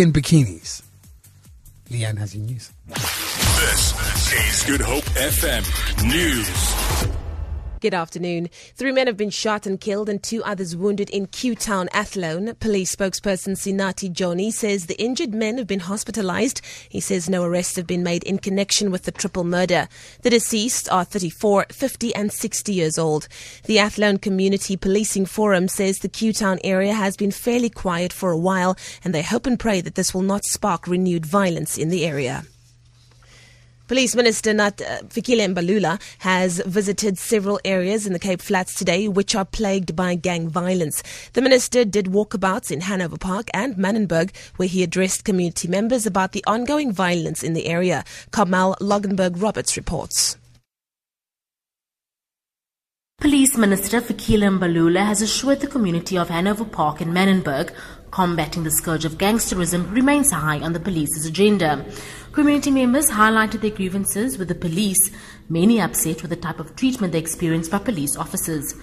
in bikinis. Leanne has your news. This is Good Hope FM News. Good afternoon. Three men have been shot and killed and two others wounded in Kewtown, Athlone. Police spokesperson Sinati Joni says the injured men have been hospitalized. He says no arrests have been made in connection with the triple murder. The deceased are 34, 50 and 60 years old. The Athlone Community Policing Forum says the Kewtown area has been fairly quiet for a while and they hope and pray that this will not spark renewed violence in the area. Police Minister Nat uh, Fikile Mbalula has visited several areas in the Cape Flats today which are plagued by gang violence. The minister did walkabouts in Hanover Park and Manenberg where he addressed community members about the ongoing violence in the area. Carmel Loggenberg Roberts reports. Police Minister Fikile Mbalula has assured the community of Hanover Park and Manenberg combating the scourge of gangsterism remains high on the police's agenda. Community members highlighted their grievances with the police, many upset with the type of treatment they experienced by police officers.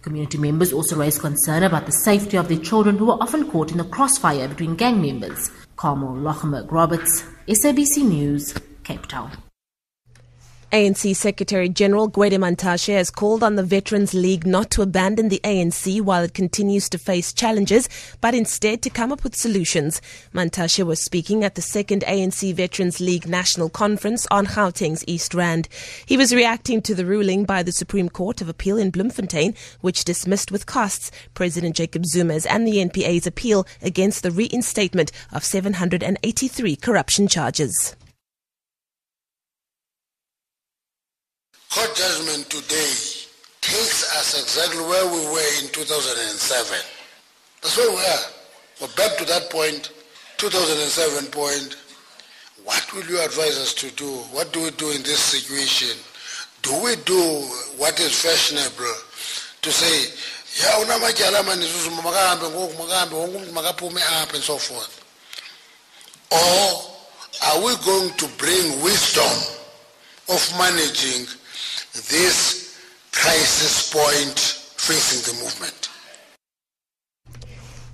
Community members also raised concern about the safety of their children who were often caught in the crossfire between gang members. Carmel Loggenberg Roberts, SABC News, Cape Town. ANC Secretary General Gwede Mantashe has called on the Veterans League not to abandon the ANC while it continues to face challenges, but instead to come up with solutions. Mantashe was speaking at the second ANC Veterans League National Conference on Gauteng's East Rand. He was reacting to the ruling by the Supreme Court of Appeal in Bloemfontein, which dismissed with costs President Jacob Zuma's and the NPA's appeal against the reinstatement of 783 corruption charges. Court judgment today takes us exactly where we were in 2007. That's where we are. We're back to that point, 2007 point. What will you advise us to do? What do we do in this situation? Do we do what is fashionable to say, yeah, unamatyala amaninzi makahambe ngoku makahambe wonke umuntu makaphume apha and so forth? Or are we going to bring wisdom of managing this crisis point facing the movement.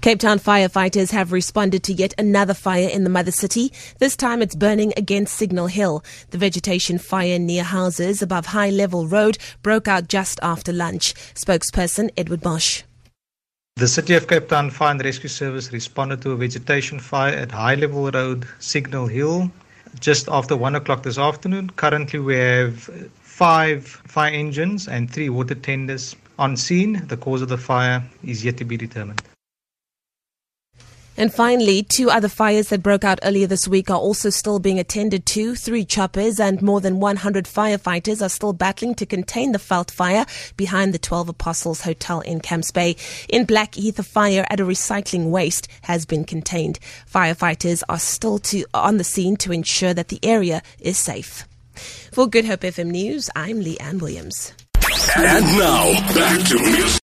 Cape Town firefighters have responded to yet another fire in the mother city. This time it's burning against Signal Hill. The vegetation fire near houses above High Level Road broke out just after lunch. Spokesperson Edward Bosch. The City of Cape Town Fire and Rescue Service responded to a vegetation fire at High Level Road, Signal Hill, just after 1 o'clock this afternoon. Currently, we have five fire engines and three water tenders on scene. The cause of the fire is yet to be determined. And finally, two other fires that broke out earlier this week are also still being attended to. Three choppers and more than 100 firefighters are still battling to contain the Veld fire behind the 12 Apostles Hotel in Camps Bay. In Blackheath, a fire at a recycling waste has been contained. Firefighters are still to, on the scene to ensure that the area is safe. For Good Hope FM News, I'm Leanne Williams. And now, back to music.